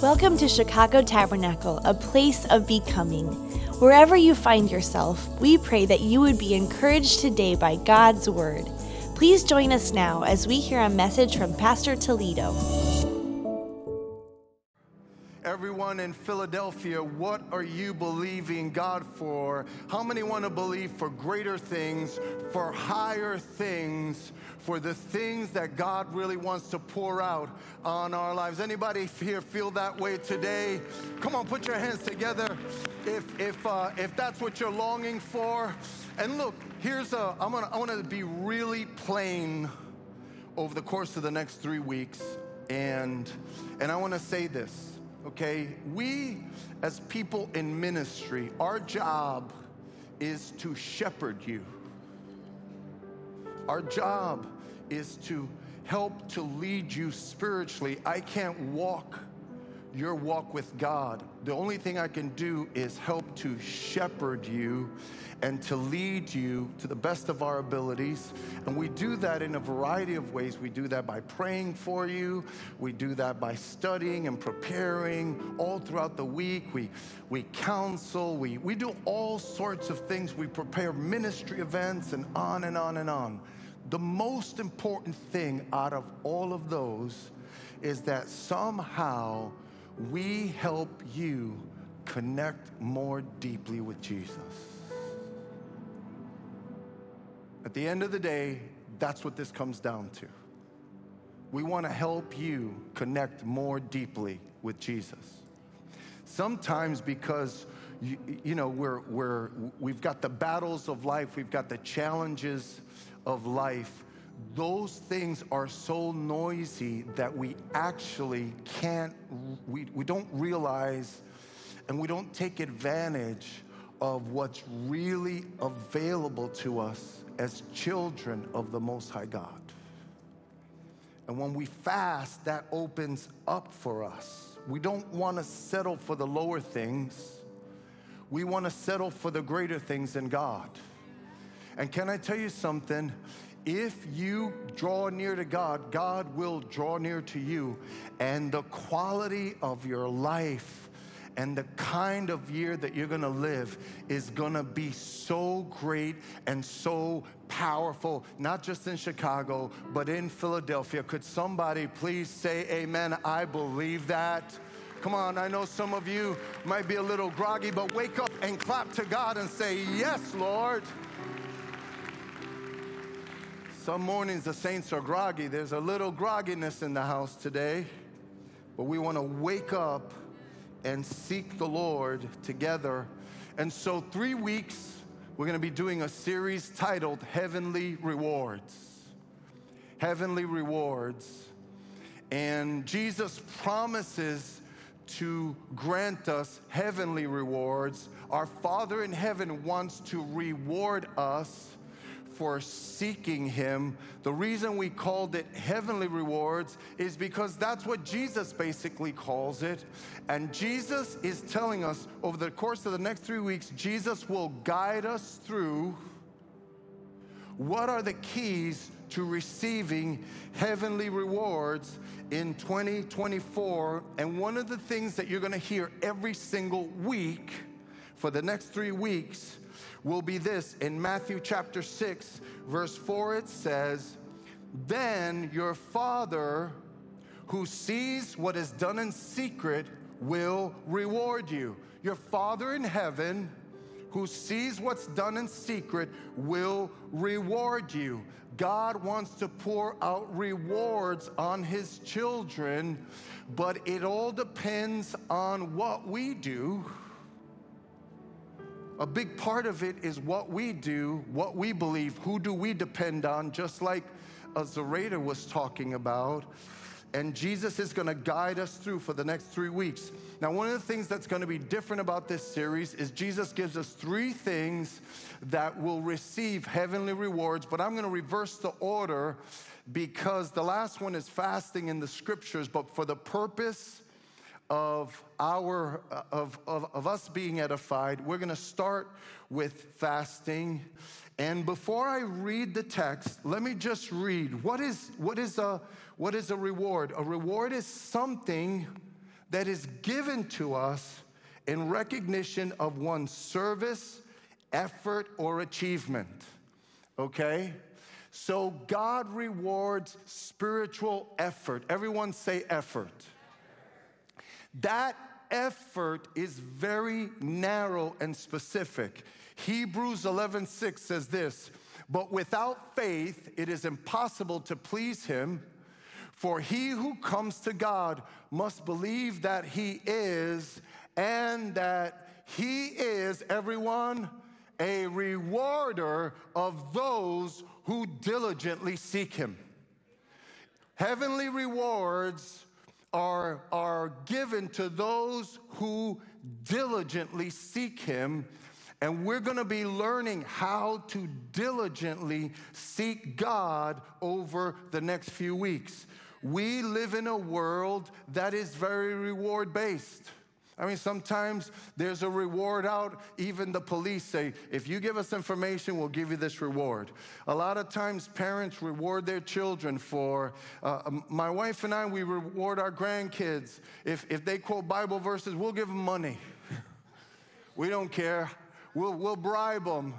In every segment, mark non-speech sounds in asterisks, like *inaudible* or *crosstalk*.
Welcome to Chicago Tabernacle, a place of becoming. Wherever you find yourself, we pray that you would be encouraged today by God's Word. Please join us now as we hear a message from Pastor Toledo. Everyone in Philadelphia, what are you believing God for? How many want to believe for greater things, for higher things, for the things that God really wants to pour out on our lives? Anybody here feel that way today? Come on, put your hands together if if uh, if that's what you're longing for. And look, here's a I'm gonna I want to be really plain over the course of the next three weeks, and and I want to say this okay? We, as people in ministry, our job is to shepherd you. Our job is to help to lead you spiritually. I can't walk your walk with God. The only thing I can do is help to shepherd you and to lead you to the best of our abilities. And we do that in a variety of ways. We do that by praying for you, we do that by studying and preparing all throughout the week. We, we counsel, we, we do all sorts of things. We prepare ministry events and on and on and on. The most important thing out of all of those is that somehow we help you connect more deeply with Jesus. At the end of the day, that's what this comes down to. We want to help you connect more deeply with Jesus. Sometimes because you, you, know we're, we're, we've got the battles of life, we've got the challenges of life. Those things are so noisy that we actually can't, we, we don't realize and we don't take advantage of what's really available to us as children of the Most High God. And when we fast, that opens up for us. We don't want to settle for the lower things. We want to settle for the greater things in God. And can I tell you something? If you draw near to God, God will draw near to you. And the quality of your life and the kind of year that you're gonna live is gonna be so great and so powerful, not just in Chicago, but in Philadelphia. Could somebody please say amen? I believe that. Come on, I know some of you might be a little groggy, but wake up and clap to God and say, Yes, Lord. Some mornings the saints are groggy. There's a little grogginess in the house today, but we want to wake up and seek the Lord together. And so, three weeks, we're going to be doing a series titled Heavenly Rewards. Heavenly Rewards. And Jesus promises to grant us heavenly rewards. Our Father in heaven wants to reward us for seeking Him. The reason we called it heavenly rewards is because that's what Jesus basically calls it. And Jesus is telling us over the course of the next three weeks, Jesus will guide us through what are the keys to receiving heavenly rewards in 2024. And one of the things that you're gonna hear every single week for the next three weeks will be this in Matthew chapter 6, verse 4, it says, Then your Father who sees what is done in secret will reward you. Your Father in heaven who sees what's done in secret will reward you. God wants to pour out rewards on his children, but it all depends on what we do a big part of it is what we do, what we believe, who do we depend on, just like Zareta was talking about. And Jesus is to guide us through for the next three weeks. Now, one of the things that's to be different about this series is Jesus gives us three things that will receive heavenly rewards, but I'm to reverse the order because the last one is fasting in the scriptures, but for the purpose of our of, of, of us being edified we're going to start with fasting and before i read the text let me just read what is what is a what is a reward a reward is something that is given to us in recognition of one's service, effort, or achievement. Okay? So God rewards spiritual effort. Everyone say effort. That effort is very narrow and specific. Hebrews 11:6 says this, but without faith it is impossible to please him, for he who comes to God must believe that he is and that he is everyone a rewarder of those who diligently seek him. Heavenly rewards are, are given to those who diligently seek him. And we're gonna be learning how to diligently seek God over the next few weeks. We live in a world that is very reward based. I mean, sometimes there's a reward out. Even the police say, if you give us information, we'll give you this reward. A lot of times, parents reward their children for, uh, um, my wife and I, we reward our grandkids. If, if they quote Bible verses, we'll give them money. *laughs* we don't care. We'll, we'll bribe them.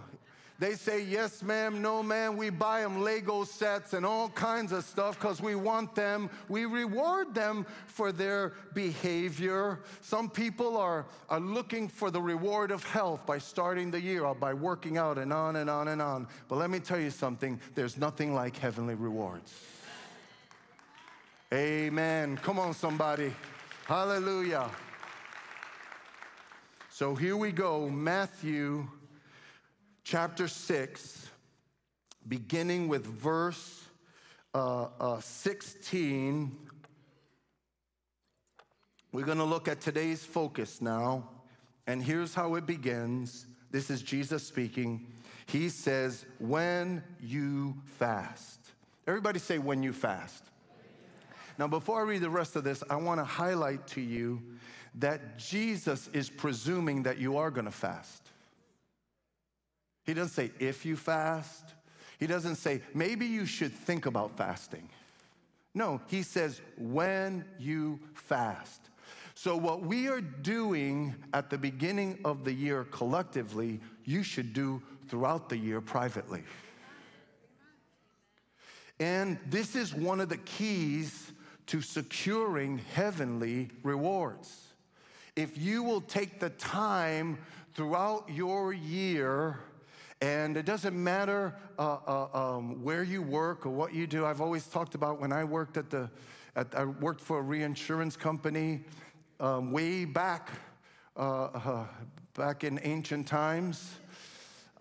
They say, yes, ma'am, no, ma'am. We buy them Lego sets and all kinds of stuff because we want them. We reward them for their behavior. Some people are, are looking for the reward of health by starting the year by working out and on and on and on. But let me tell you something there's nothing like heavenly rewards. Amen. Come on, somebody. Hallelujah. So here we go Matthew chapter 6, beginning with verse uh, uh, 16. We're going to look at today's focus now. And here's how it begins. This is Jesus speaking. He says, When you fast. Everybody say, When you fast. Now, before I read the rest of this, I want to highlight to you that Jesus is presuming that you are going to fast. He doesn't say if you fast. He doesn't say maybe you should think about fasting. No, he says when you fast. So, what we are doing at the beginning of the year collectively, you should do throughout the year privately. And this is one of the keys to securing heavenly rewards. If you will take the time throughout your year and it doesn't matter uh, uh, um, where you work or what you do. I've always talked about when I worked at the, at, I worked for a reinsurance company um, way back, uh, uh back in ancient times.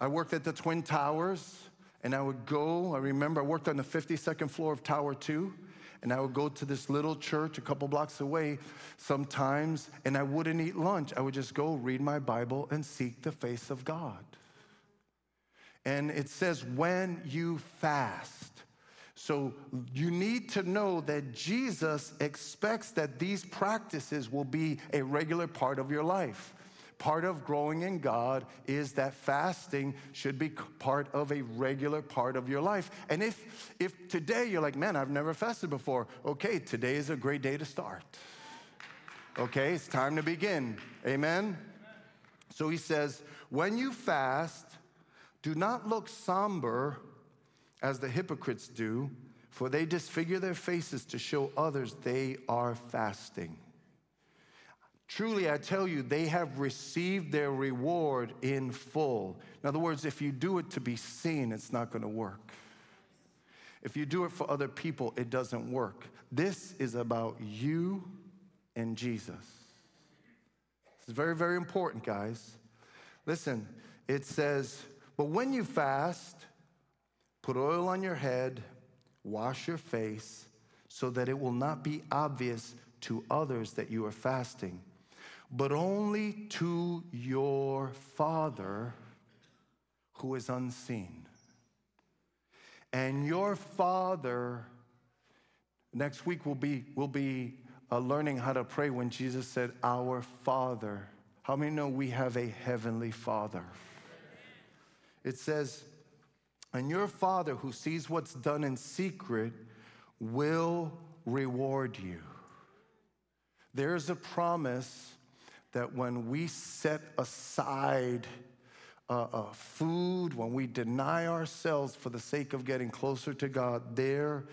I worked at the Twin Towers, and I would go. I remember I worked on the 52nd floor of Tower Two. And I would go to this little church a couple blocks away sometimes, and I wouldn't eat lunch. I would just go read my Bible and seek the face of God. And it says, when you fast. So you need to know that Jesus expects that these practices will be a regular part of your life. Part of growing in God is that fasting should be part of a regular part of your life. And if if today you're like, "Man, I've never fasted before." Okay, today is a great day to start. Okay, it's time to begin. Amen. So he says, "When you fast, do not look somber as the hypocrites do, for they disfigure their faces to show others they are fasting. Truly, I tell you, they have received their reward in full. In other words, if you do it to be seen, it's not going to work. If you do it for other people, it doesn't work. This is about you and Jesus. This is very, very important, guys. Listen, it says, but when you fast, put oil on your head, wash your face, so that it will not be obvious to others that you are fasting, but only to your Father who is unseen. And your Father, next week we'll be, we'll be uh, learning how to pray when Jesus said, Our Father. How many know we have a heavenly Father? It says, And your Father who sees what's done in secret will reward you. There's a promise that when we set aside uh, uh, food, when we deny ourselves for the sake of getting closer to God, there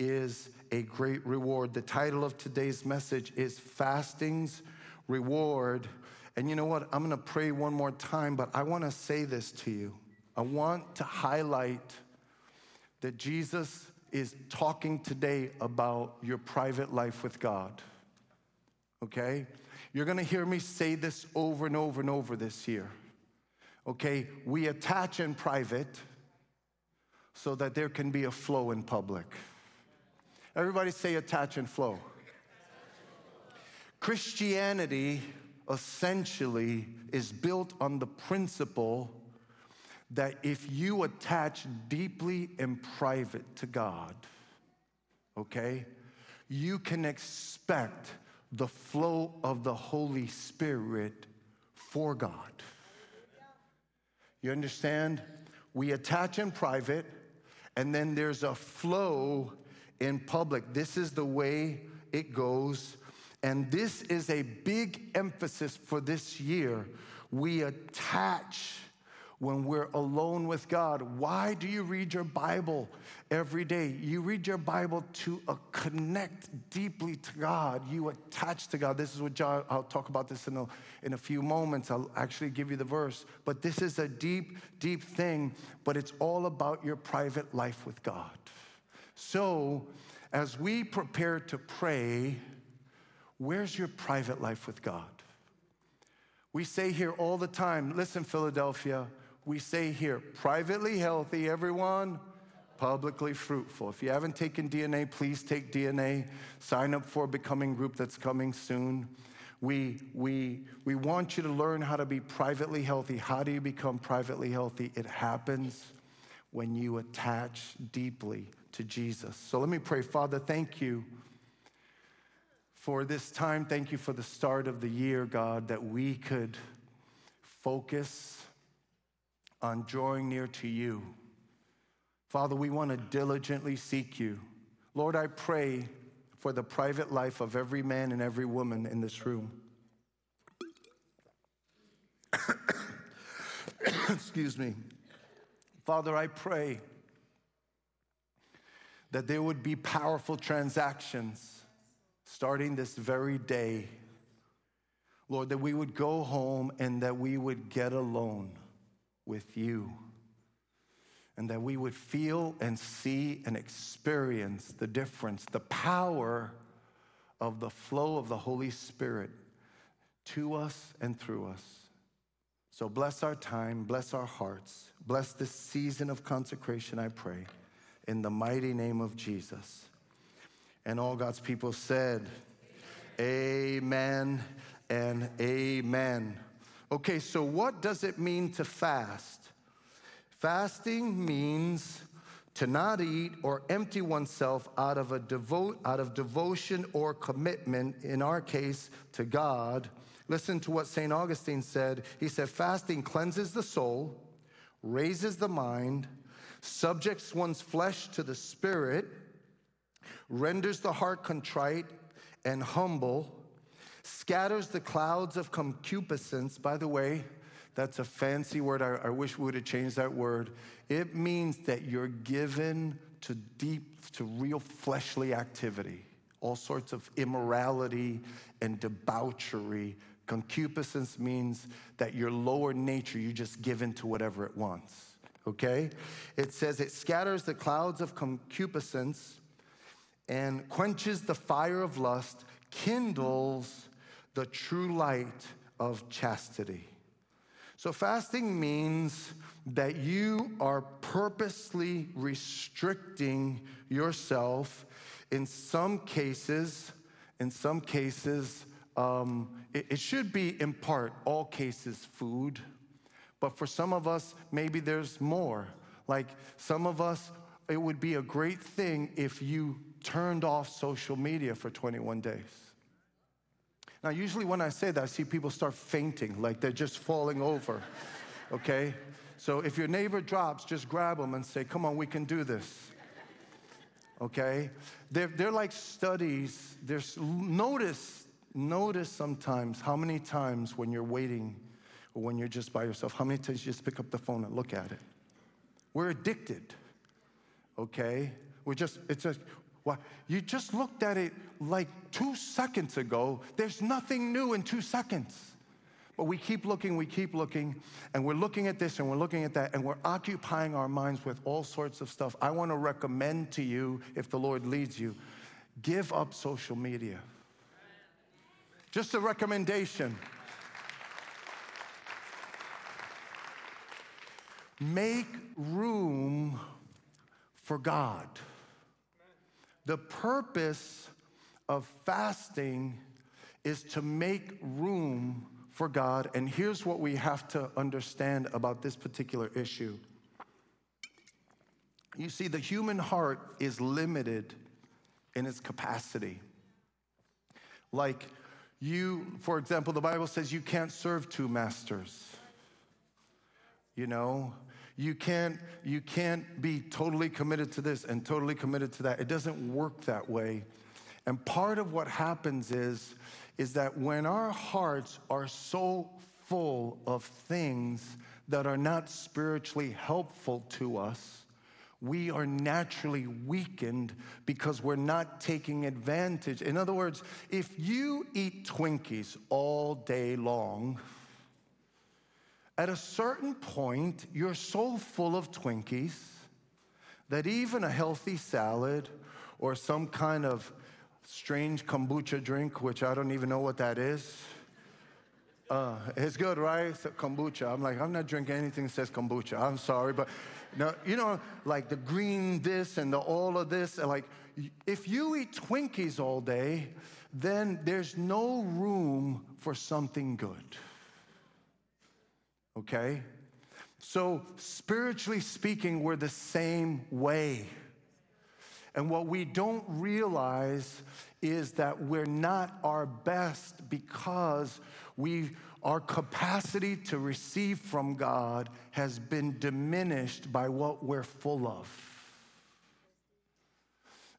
is a great reward. The title of today's message is Fasting's Reward. And you know what? I'm going to pray one more time, but I want to say this to you. I want to highlight that Jesus is talking today about your private life with God. Okay? You're to hear me say this over and over and over this year. Okay? We attach in private so that there can be a flow in public. Everybody say attach and flow. Christianity essentially is built on the principle that if you attach deeply and private to God, okay, you can expect the flow of the Holy Spirit for God. You understand? We attach in private, and then there's a flow in public. This is the way it goes. And this is a big emphasis for this year. We attach when we're alone with God. Why do you read your Bible every day? You read your Bible to connect deeply to God. You attach to God. This is what John, I'll talk about this in a, in a few moments. I'll actually give you the verse. But this is a deep, deep thing, but it's all about your private life with God. So, as we prepare to pray, where's your private life with God? We say here all the time, listen, Philadelphia, we say here, privately healthy, everyone, publicly fruitful. If you haven't taken DNA, please take DNA. Sign up for a becoming group that's coming soon. We, we, we want you to learn how to be privately healthy. How do you become privately healthy? It happens when you attach deeply to Jesus. So let me pray. Father, thank you for this time. Thank you for the start of the year, God, that we could focus on drawing near to you. Father, we want to diligently seek you. Lord, I pray for the private life of every man and every woman in this room. *coughs* Excuse me. Father, I pray that there would be powerful transactions starting this very day. Lord, that we would go home and that we would get alone with you. And that we would feel and see and experience the difference, the power of the flow of the Holy Spirit to us and through us. So bless our time, bless our hearts, bless this season of consecration, I pray, in the mighty name of Jesus. And all God's people said, Amen and amen. Okay, so what does it mean to fast? Fasting means to not eat or empty oneself out of a devote out of devotion or commitment in our case to God. Listen to what St. Augustine said. He said fasting cleanses the soul, raises the mind, subjects one's flesh to the spirit, renders the heart contrite and humble, scatters the clouds of concupiscence. By the way, that's a fancy word. I, I, wish we would have changed that word. It means that you're given to deep, to real fleshly activity, all sorts of immorality and debauchery. Concupiscence means that your lower nature, you just give in to whatever it wants. Okay? It says it scatters the clouds of concupiscence and quenches the fire of lust, kindles the true light of chastity. So, fasting means that you are purposely restricting yourself. In some cases, in some cases, um, it, it should be in part, all cases, food. But for some of us, maybe there's more. Like some of us, it would be a great thing if you turned off social media for 21 days. Now, usually when I say that, I see people start fainting, like they're just falling over, okay? So if your neighbor drops, just grab them and say, Come on, we can do this. Okay? They're, they're like studies. There's notice notice sometimes how many times when you're waiting or when you're just by yourself, how many times you just pick up the phone and look at it? We're addicted, okay? We're just, it's just, what? You just looked at it like two seconds ago. There's nothing new in two seconds. But we keep looking, we keep looking, and we're looking at this and we're looking at that, and we're occupying our minds with all sorts of stuff. I want to recommend to you, if the Lord leads you, give up social media. Just a recommendation. Make room for God. The purpose of fasting is to make room for God. And here's what we have to understand about this particular issue. You see, the human heart is limited in its capacity. Like you, for example, the Bible says you can't serve two masters. You know, you can't, you can't be totally committed to this and totally committed to that. It doesn't work that way. And part of what happens is, is that when our hearts are so full of things that are not spiritually helpful to us, we are naturally weakened because we're not taking advantage. In other words, if you eat Twinkies all day long, at a certain point, you're so full of Twinkies that even a healthy salad or some kind of strange kombucha drink, which I don't even know what that is, uh, it's good, right? So kombucha. I'm like, I'm not drinking anything that says kombucha. I'm sorry, but no, you know, like the green this and the all of this. Like, if you eat Twinkies all day, then there's no room for something good okay? So, spiritually speaking, we're the same way. And what we don't realize is that we're not our best because we our capacity to receive from God has been diminished by what we're full of.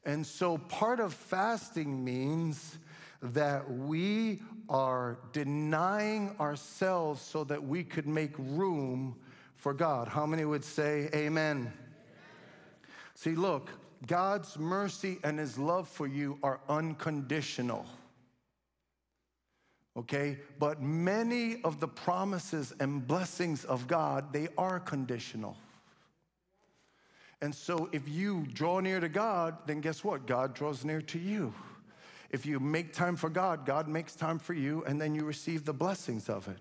And so part of fasting means that we are denying ourselves so that we could make room for God. How many would say amen? amen? See, look, God's mercy and his love for you are unconditional. Okay? But many of the promises and blessings of God, they are conditional. And so if you draw near to God, then guess what? God draws near to you. If you make time for God, God makes time for you, and then you receive the blessings of it.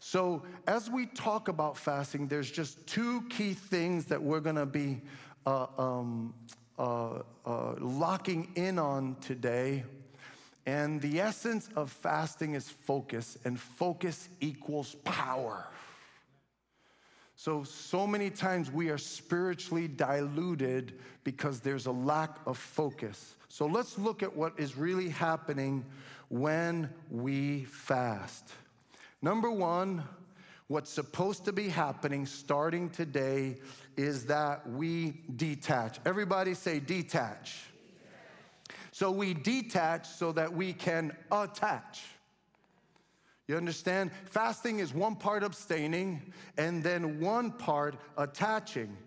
So, as we talk about fasting, there's just two key things that we're gonna be uh, um, uh, uh, locking in on today. And the essence of fasting is focus, and focus equals power. So, so many times we are spiritually diluted because there's a lack of focus. So let's look at what is really happening when we fast. Number one, what's supposed to be happening starting today is that we detach. Everybody say detach. So we detach so that we can attach. You understand? Fasting is one part abstaining and then one part attaching.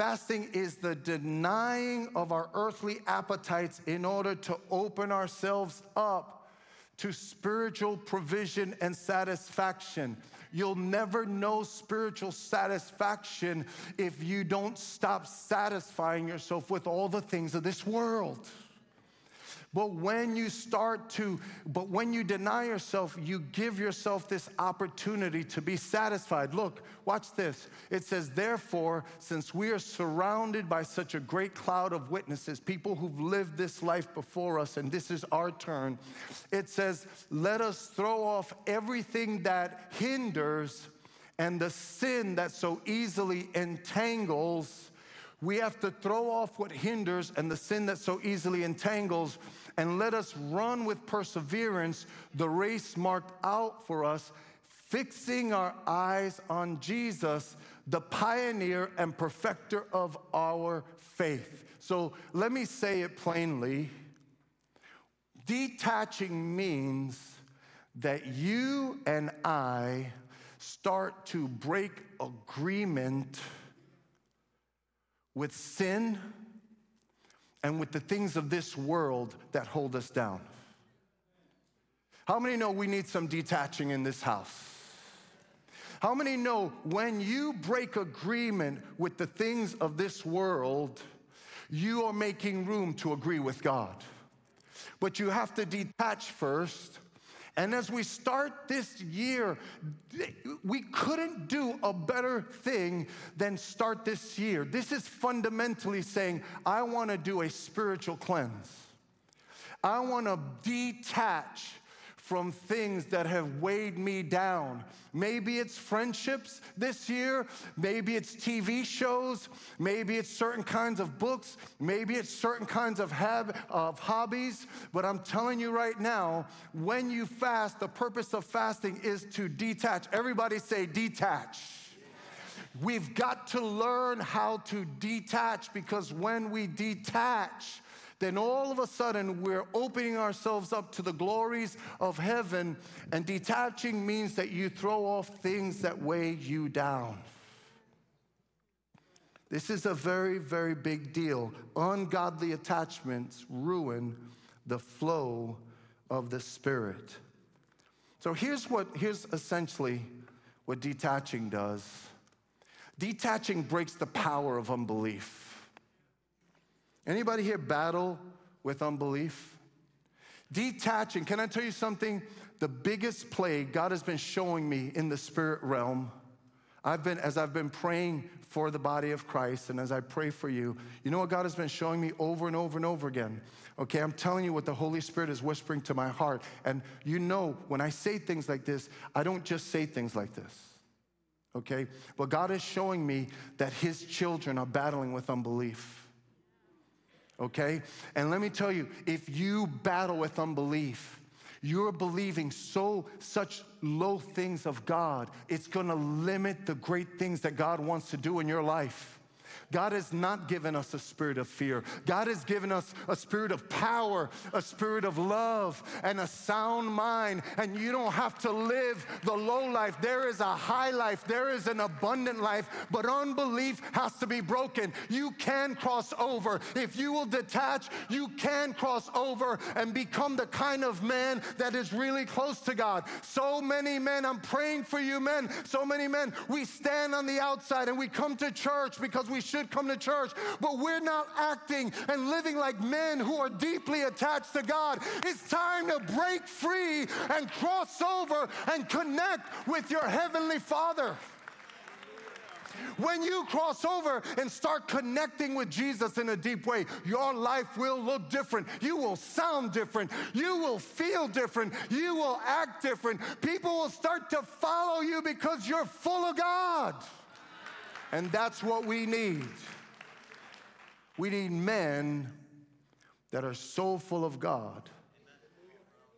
Fasting is the denying of our earthly appetites in order to open ourselves up to spiritual provision and satisfaction. You'll never know spiritual satisfaction if you don't stop satisfying yourself with all the things of this world. But when you start to, but when you deny yourself, you give yourself this opportunity to be satisfied. Look, watch this. It says, therefore, since we are surrounded by such a great cloud of witnesses, people who've lived this life before us, and this is our turn, it says, let us throw off everything that hinders and the sin that so easily entangles. We have to throw off what hinders and the sin that so easily entangles and let us run with perseverance the race marked out for us, fixing our eyes on Jesus, the pioneer and perfecter of our faith. So let me say it plainly. Detaching means that you and I start to break agreement with sin and with the things of this world that hold us down. How many know we need some detaching in this house? How many know when you break agreement with the things of this world, you are making room to agree with God? But you have to detach first. And as we start this year, we couldn't do a better thing than start this year. This is fundamentally saying, I want to do a spiritual cleanse. I want to detach from things that have weighed me down. Maybe it's friendships this year, maybe it's TV shows, maybe it's certain kinds of books, maybe it's certain kinds of, hab- of hobbies. But I'm telling you right now, when you fast, the purpose of fasting is to detach. Everybody say, detach. We've got to learn how to detach because when we detach, then all of a sudden we're opening ourselves up to the glories of heaven. And detaching means that you throw off things that weigh you down. This is a very, very big deal. Ungodly attachments ruin the flow of the Spirit. So here's what, here's essentially what detaching does detaching breaks the power of unbelief. Anybody here battle with unbelief? Detaching, can I tell you something? The biggest plague God has been showing me in the spirit realm, I've been, as I've been praying for the body of Christ and as I pray for you, you know what God has been showing me over and over and over again? Okay, I'm telling you what the Holy Spirit is whispering to my heart. And you know, when I say things like this, I don't just say things like this. Okay? But God is showing me that His children are battling with unbelief okay? And let me tell you, if you battle with unbelief, you're believing so such low things of God, it's gonna limit the great things that God wants to do in your life. God has not given us a spirit of fear. God has given us a spirit of power, a spirit of love, and a sound mind. And you don't have to live the low life. There is a high life, there is an abundant life, but unbelief has to be broken. You can cross over. If you will detach, you can cross over and become the kind of man that is really close to God. So many men, I'm praying for you, men. So many men, we stand on the outside and we come to church because we should come to church, but we're not acting and living like men who are deeply attached to God. It's time to break free and cross over and connect with your Heavenly Father. When you cross over and start connecting with Jesus in a deep way, your life will look different. You will sound different. You will feel different. You will act different. People will start to follow you because you're full of God. And that's what we need. We need men that are so full of God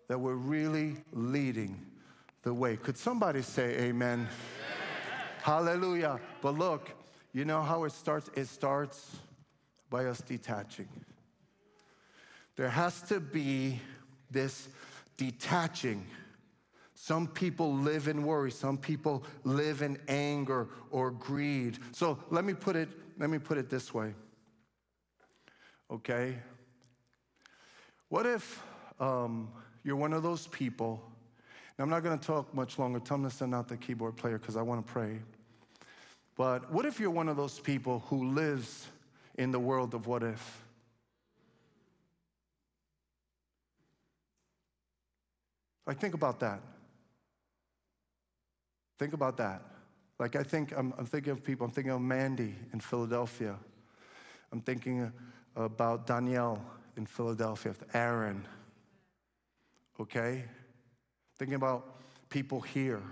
that we're really leading the way. Could somebody say amen? amen? Hallelujah. But look, you know how it starts? It starts by us detaching. There has to be this detaching some people live in worry. Some people live in anger or greed. So let me put it, let me put it this way. Okay? What if um, you're one of those people? Now, I'm not going to talk much longer. Tell them to send out the keyboard player because I want to pray. But what if you're one of those people who lives in the world of what if? Like, think about that. Think about that. Like I think, I'm, I'm thinking of people, I'm thinking of Mandy in Philadelphia. I'm thinking about Danielle in Philadelphia, Aaron, okay? Thinking about people here.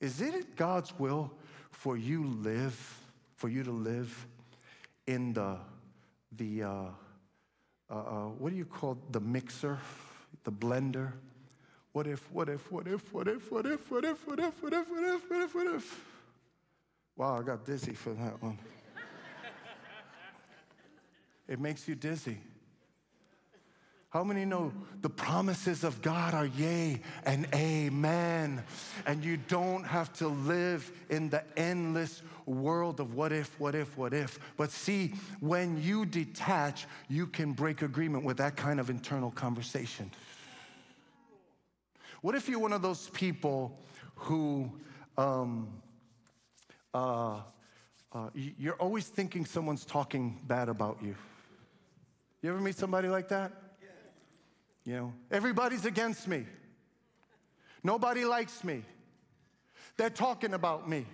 Is it God's will for you live, for you to live in the, the uh, uh, uh, what do you call the mixer, the blender? What if, what if, what if, what if, what if, what if, what if, what if, what if, what if, what if? Wow, I got dizzy for that one. it makes you dizzy. How many know the promises of God are yea and amen? And you don't have to live in the endless world of what if, what if, what if. But see, when you detach, you can break agreement with that kind of internal conversation. What if you're one of those people who um, uh, uh, you're always thinking someone's talking bad about you? You ever meet somebody like that? You know, everybody's against me. Nobody likes me. They're talking about me.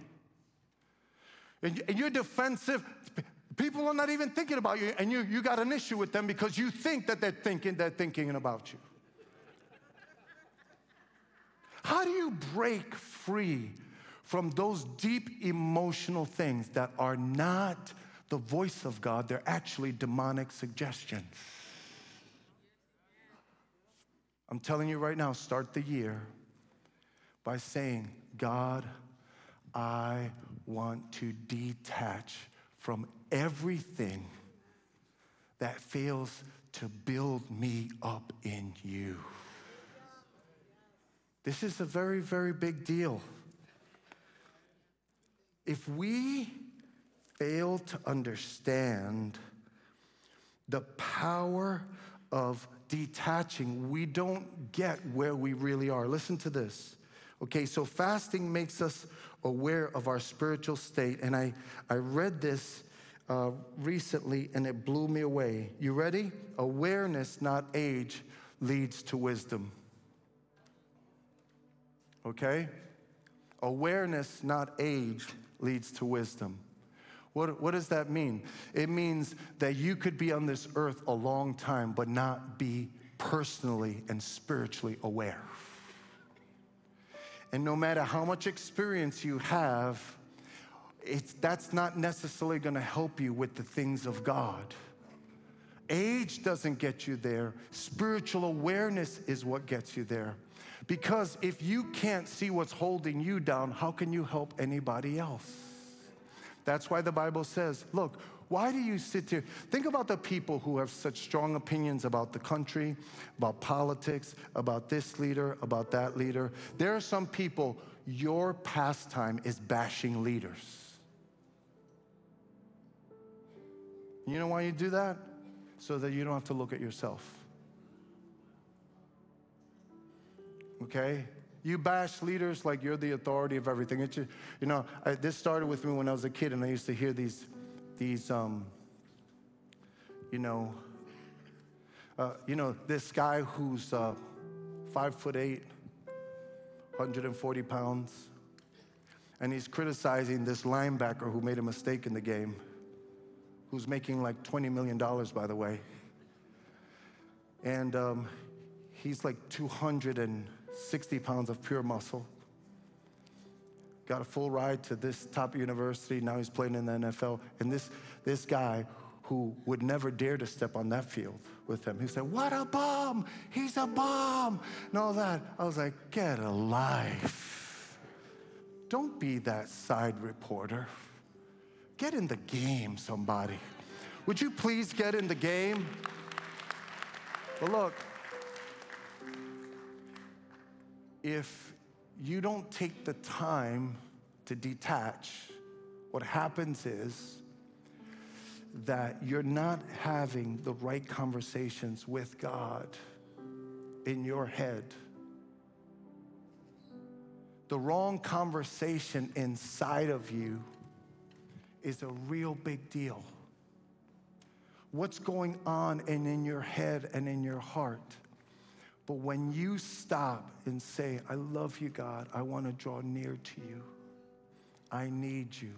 And, you're defensive. People are not even thinking about you, and you, you got an issue with them because you think that they're thinking, they're thinking about you. How do you break free from those deep emotional things that are not the voice of God? They're actually demonic suggestions. I'm telling you right now, start the year by saying, God, I want to detach from everything that fails to build me up in you. This is a very, very big deal. If we fail to understand the power of detaching, we don't get where we really are. Listen to this. Okay, so fasting makes us aware of our spiritual state. And I, I read this uh, recently and it blew me away. You ready? Awareness, not age, leads to wisdom. Okay? Awareness, not age, leads to wisdom. What, what does that mean? It means that you could be on this earth a long time, but not be personally and spiritually aware. And no matter how much experience you have, it's, that's not necessarily going to help you with the things of God. Age doesn't get you there. Spiritual awareness is what gets you there. Because if you can't see what's holding you down, how can you help anybody else? That's why the Bible says, look, why do you sit here? Think about the people who have such strong opinions about the country, about politics, about this leader, about that leader. There are some people, your pastime is bashing leaders. You know why you do that? So that you don't have to look at yourself. Okay? You bash leaders like you're the authority of everything. It's just, you know, I, this started with me when I was a kid, and I used to hear these, these, um, you know, uh, you know, this guy who's uh, five foot eight, 140 pounds, and he's criticizing this linebacker who made a mistake in the game, who's making like 20 million dollars, by the way, and um, he's like 200 and 60 pounds of pure muscle. Got a full ride to this top university. Now he's playing in the NFL. And this, this guy who would never dare to step on that field with him, he said, What a bomb! He's a bomb! And all that. I was like, Get a life. Don't be that side reporter. Get in the game, somebody. Would you please get in the game? But look, if you don't take the time to detach, what happens is that you're not having the right conversations with God in your head. The wrong conversation inside of you is a real big deal. What's going on and in your head and in your heart? But when you stop and say, I love you, God, I want to draw near to you, I need you.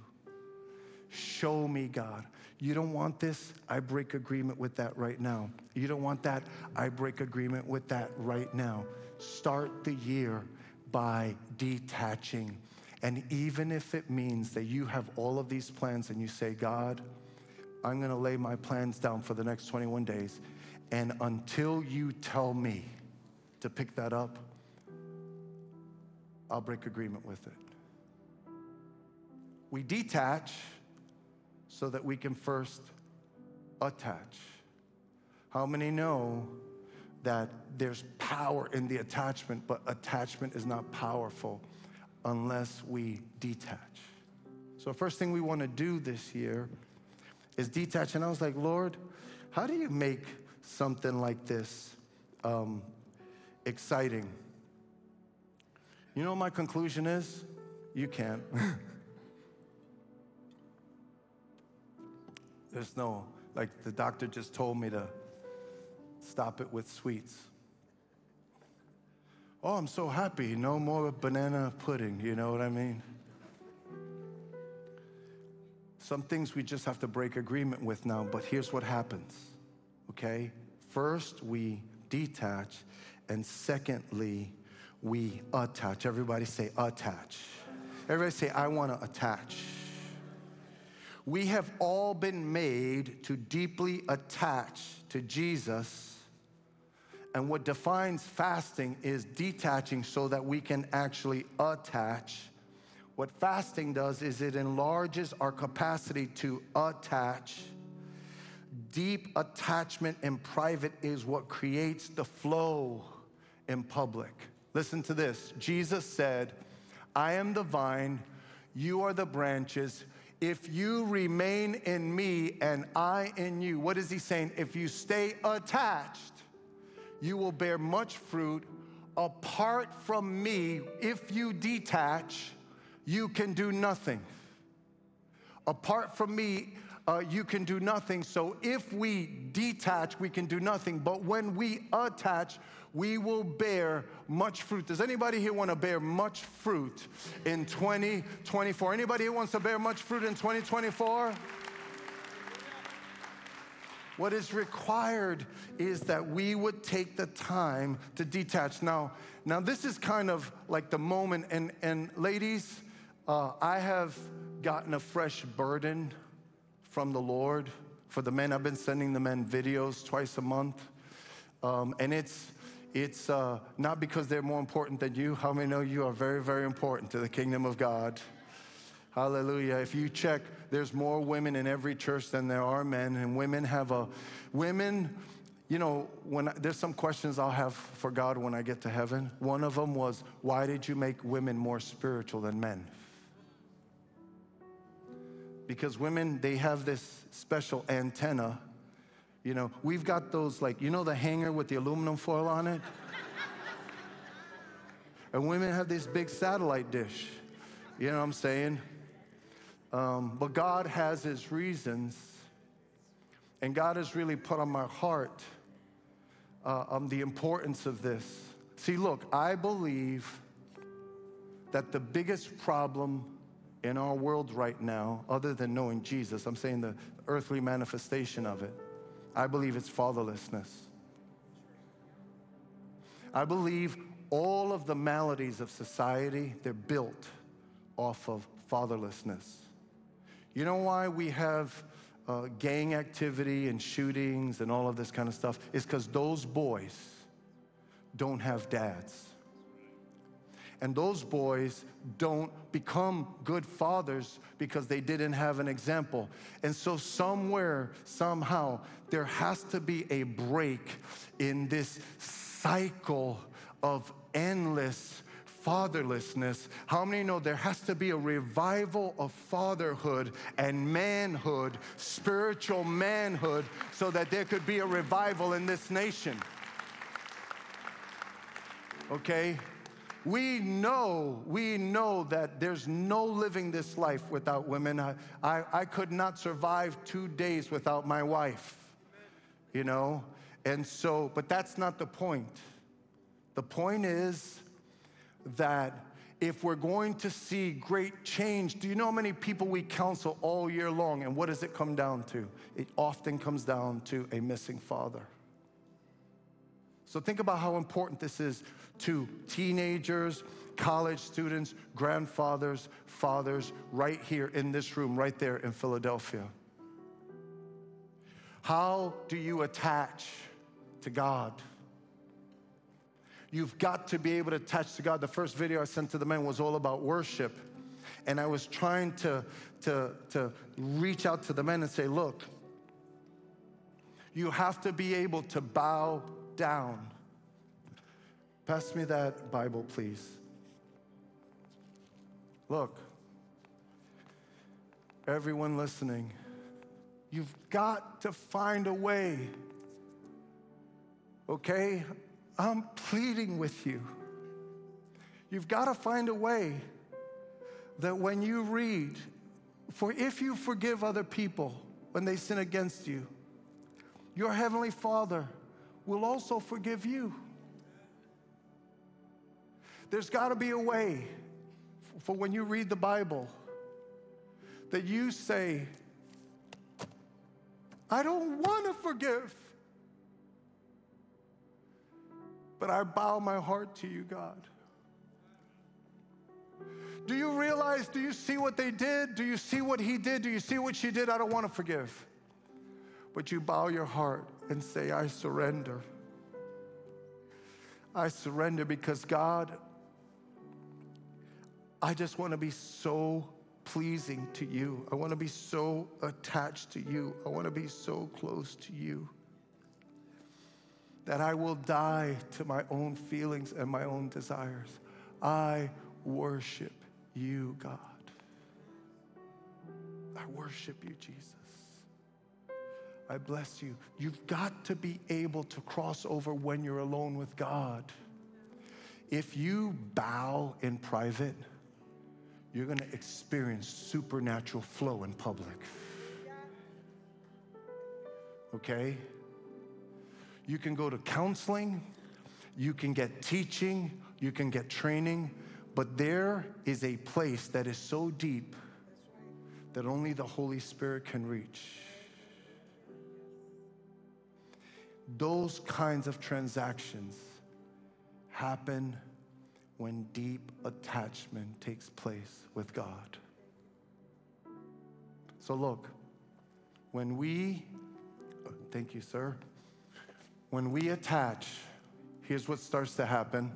Show me, God. You don't want this? I break agreement with that right now. You don't want that? I break agreement with that right now. Start the year by detaching. And even if it means that you have all of these plans and you say, God, I'm going to lay my plans down for the next 21 days. And until you tell me, to pick that up, I'll break agreement with it. We detach so that we can first attach. How many know that there's power in the attachment, but attachment is not powerful unless we detach. So, first thing we want to do this year is detach. And I was like, Lord, how do you make something like this um, exciting? You know what my conclusion is? You can't. *laughs* There's no, like the doctor just told me to stop it with sweets. Oh, I'm so happy. No more banana pudding. You know what I mean? Some things we just have to break agreement with now, but here's what happens, okay? First, we detach, and secondly, we attach. Everybody say attach. Everybody say, I want to attach. We have all been made to deeply attach to Jesus. And what defines fasting is detaching so that we can actually attach what fasting does is it enlarges our capacity to attach. Deep attachment in private is what creates the flow in public. Listen to this Jesus said, I am the vine, you are the branches. If you remain in me and I in you, what is he saying? If you stay attached, you will bear much fruit. Apart from me, if you detach, you can do nothing. Apart from me, uh, you can do nothing. So if we detach, we can do nothing. But when we attach, we will bear much fruit. Does anybody here want to bear much fruit in 2024? Anybody here wants to bear much fruit in 2024? What is required is that we would take the time to detach. Now, now this is kind of like the moment, and, and ladies, uh, I have gotten a fresh burden from the Lord for the men. I've been sending the men videos twice a month. Um, and it's, it's uh, not because they're more important than you. How many know you are very, very important to the kingdom of God? Hallelujah. If you check, there's more women in every church than there are men, and women have a, women, you know, when I, there's some questions I'll have for God when I get to heaven. One of them was, why did you make women more spiritual than men? because women, they have this special antenna. You know, we've got those, like, you know, the hanger with the aluminum foil on it? and women have this big satellite dish. You know what I'm saying? Um, but God has His reasons, and God has really put on my heart uh, um, the importance of this. See, look, I believe that the biggest problem in our world right now, other than knowing Jesus, I'm saying the earthly manifestation of it, I believe it's fatherlessness. I believe all of the maladies of society, they're built off of fatherlessness. You know why we have uh, gang activity and shootings and all of this kind of stuff? Is because those boys don't have dads. And those boys don't become good fathers because they didn't have an example. And so, somewhere, somehow, there has to be a break in this cycle of endless fatherlessness. How many know there has to be a revival of fatherhood and manhood, spiritual manhood, so that there could be a revival in this nation? Okay? We know, we know that there's no living this life without women. I, I, I could not survive two days without my wife, you know? And so, but that's not the point. The point is that if we're going to see great change, do you know how many people we counsel all year long? And what does it come down to? It often comes down to a missing father. So think about how important this is to teenagers, college students, grandfathers, fathers, right here in this room, right there in Philadelphia. How do you attach to God? You've got to be able to attach to God. The first video I sent to the men was all about worship. And I was trying to, to, to reach out to the men and say, look, you have to be able to bow down Pass me that Bible, please. Look, everyone listening, you've got to find a way. Okay? I'm pleading with you. You've got to find a way that when you read, for if you forgive other people when they sin against you, your heavenly Father will also forgive you. There's got to be a way for when you read the Bible that you say, I don't want to forgive, but I bow my heart to you, God. Do you realize? Do you see what they did? Do you see what he did? Do you see what she did? I don't want to forgive. But you bow your heart and say, I surrender. I surrender because God, I just want to be so pleasing to you. I want to be so attached to you. I want to be so close to you that I will die to my own feelings and my own desires. I worship you, God. I worship you, Jesus. I bless you. You've got to be able to cross over when you're alone with God. If you bow in private, you're going to experience supernatural flow in public. Okay? You can go to counseling, you can get teaching, you can get training, but there is a place that is so deep that only the Holy Spirit can reach. Those kinds of transactions happen when deep attachment takes place with God. So, look, when we, oh, thank you, sir, when we attach, here's what starts to happen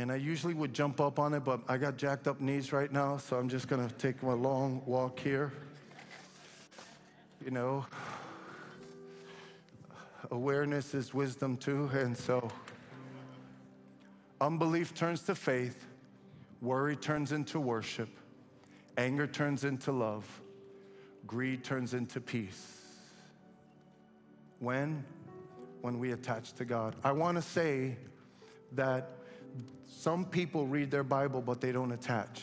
and I usually would jump up on it, but I got jacked up knees right now, so I'm just gonna take my long walk here. You know, awareness is wisdom too, and so unbelief turns to faith, worry turns into worship, anger turns into love, greed turns into peace. When? When we attach to God. I wanna say that some people read their Bible, but they don't attach.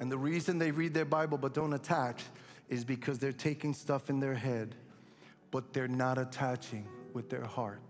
And the reason they read their Bible but don't attach is because they're taking stuff in their head, but they're not attaching with their heart.